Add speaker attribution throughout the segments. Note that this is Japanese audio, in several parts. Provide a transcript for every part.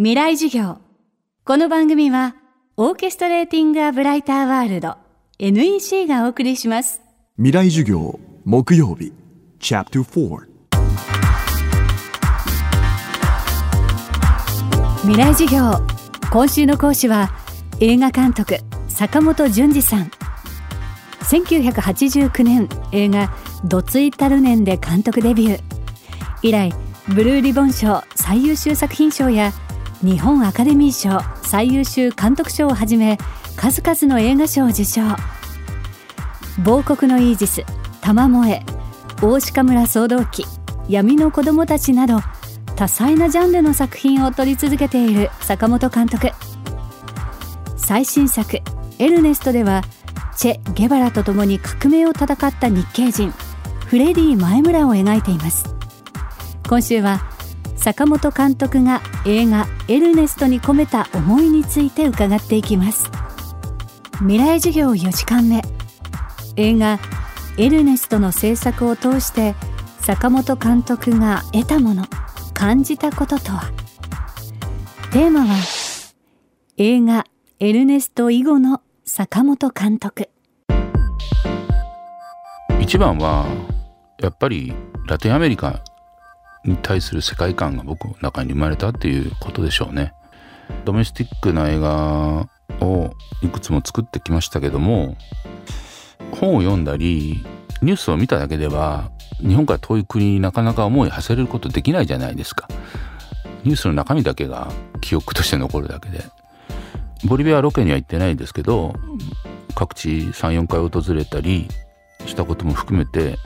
Speaker 1: 未来授業。この番組はオーケストレーティング・ア・ブライター・ワールド NEC がお送りします。
Speaker 2: 未来授業木曜日チャプター
Speaker 1: 未来授業。今週の講師は映画監督坂本淳二さん。1989年映画「ドツイタルネン」で監督デビュー。以来ブルーリボン賞最優秀作品賞や日本アカデミー賞最優秀監督賞をはじめ数々の映画賞を受賞。亡国のイージス玉萌え大鹿村総動機闇の子供たちなど多彩なジャンルの作品を撮り続けている坂本監督。最新作「エルネスト」ではチェ・ゲバラと共に革命を戦った日系人フレディ前村を描いています。今週は坂本監督が映画「エルネスト」に込めた思いについて伺っていきます。未来授業4時間目。映画「エルネスト」の制作を通して坂本監督が得たもの感じたこととは？テーマは映画「エルネスト」以後の坂本監督。
Speaker 3: 一番はやっぱりラテンアメリカに対する世界観が僕の中に生まれたっていうことでしょうね。ドメスティックな映画をいくつも作ってきましたけども本を読んだりニュースを見ただけでは日本から遠い国になかなか思い馳せれることできないじゃないですか。ニュースの中身だけが記憶として残るだけで。ボリビアロケには行ってないですけど各地34回訪れたりしたことも含めて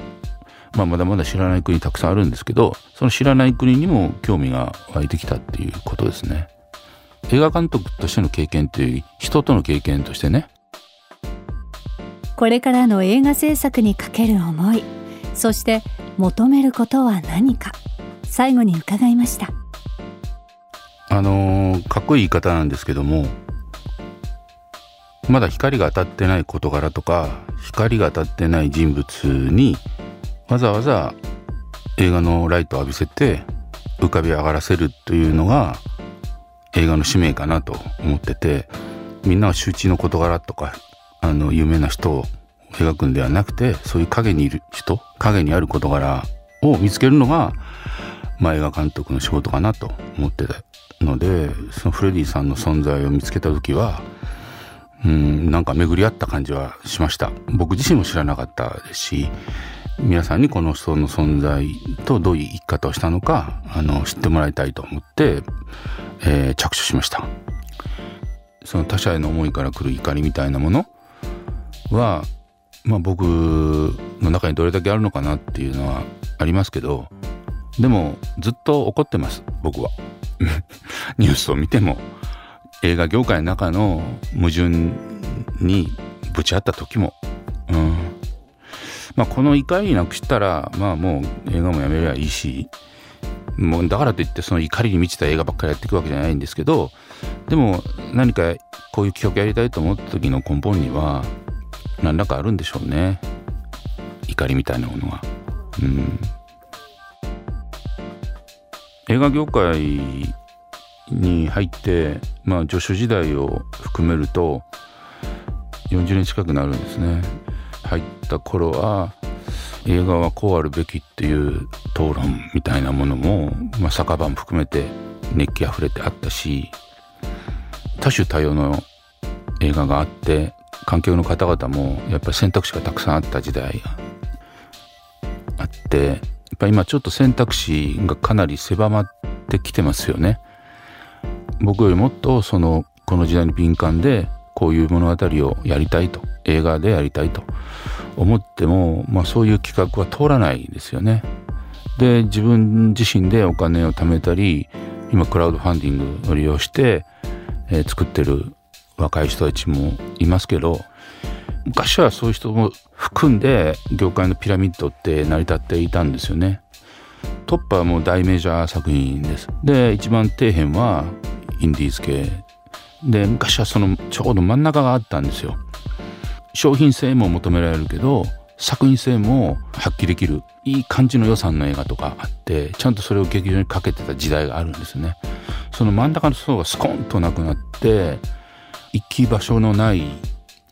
Speaker 3: まあ、まだまだ知らない国たくさんあるんですけどその知らない国にも興味が湧いてきたっていうことですね。映画監督としての経験という人との経験としてね。
Speaker 1: これからの映画制作にかける思いそして求めることは何か最後に伺いました。
Speaker 3: あのー、かっこいい言い方なんですけどもまだ光が当たってない事柄とか光が当たってない人物にわざわざ映画のライトを浴びせて浮かび上がらせるというのが映画の使命かなと思っててみんなは周知の事柄とかあの有名な人を描くんではなくてそういう影にいる人影にある事柄を見つけるのが、まあ、映画監督の仕事かなと思ってたのでそのフレディさんの存在を見つけた時はうんなんか巡り合った感じはしました。僕自身も知らなかったですし皆さんにこの人の存在とどういう生き方をしたのかあの知ってもらいたいと思って、えー、着手しました。その他者への思いから来る怒りみたいなものは、まあ、僕の中にどれだけあるのかなっていうのはありますけどでもずっと怒ってます僕は。ニュースを見ても。映画業界の中の矛盾にぶち当った時も、うん、まあ、この怒りなくしたら、まあ、もう映画もやめればいいしもうだからといってその怒りに満ちた映画ばっかりやっていくわけじゃないんですけどでも何かこういう企画やりたいと思った時の根本には何らかあるんでしょうね怒りみたいなものは。うん映画業界に入って、まあ、助手時代を含めると40年近くなるんですね。入った頃は映画はこうあるべきっていう討論みたいなものも、まあ、酒場も含めて熱気あふれてあったし多種多様の映画があって観客の方々もやっぱり選択肢がたくさんあった時代があってやっぱ今ちょっと選択肢がかなり狭まってきてますよね。僕よりもっとそのこの時代に敏感でこういう物語をやりたいと映画でやりたいと思っても、まあ、そういう企画は通らないですよね。で自分自身でお金を貯めたり今クラウドファンディングを利用して、えー、作ってる若い人たちもいますけど昔はそういう人も含んで業界のピラミッドって成り立っていたんですよね。トップはもう大メジャー作品です。で一番底辺はインディーズ系で昔はそのちょうど真ん中があったんですよ。商品性も求められるけど作品性も発揮できるいい感じの予算の映画とかあってちゃんとそれを劇場にかけてた時代があるんですね。その真ん中の層がスコンとなくなって行き場所のない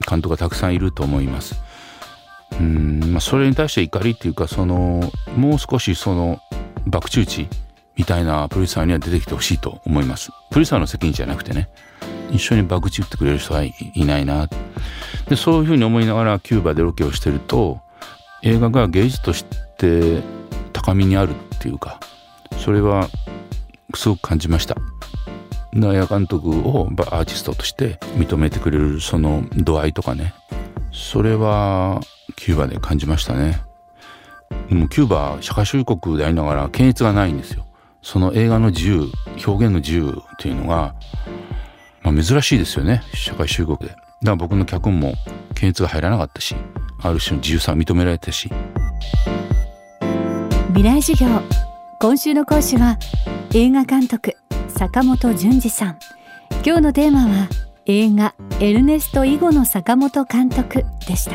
Speaker 3: 監督がたくさんいると思います。うんまあそれに対して怒りっていうかそのもう少しその爆中地みたいなプロデューサーには出てきてほしいと思います。プロデューサーの責任じゃなくてね。一緒に爆打ってくれる人はいないな。でそういうふうに思いながらキューバでロケをしてると映画が芸術として高みにあるっていうかそれはすごく感じました。ナヤ監督をアーティストとして認めてくれるその度合いとかねそれはキューバで感じましたね。でもキューバ社会主義国でありながら検閲がないんですよ。その映画の自由表現の自由っていうのが、まあ、珍しいですよね。社会主義国で。から僕の脚本も検閲が入らなかったしある種の自由さを認められたし。
Speaker 1: 未来授業。今週の講師は映画監督坂本淳二さん。今日のテーマは映画エルネスト以後の坂本監督でした。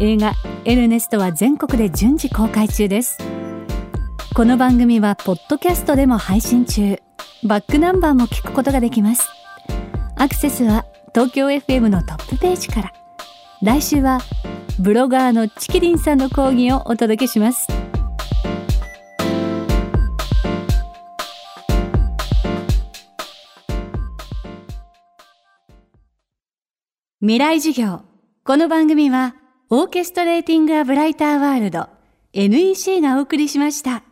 Speaker 1: 映画エルネストは全国で順次公開中です。この番組はポッドキャストでも配信中。バックナンバーも聞くことができます。アクセスは東京 FM のトップページから。来週はブロガーのチキリンさんの講義をお届けします。未来授業。この番組はオーケストレーティング・ア・ブライター・ワールド NEC がお送りしました。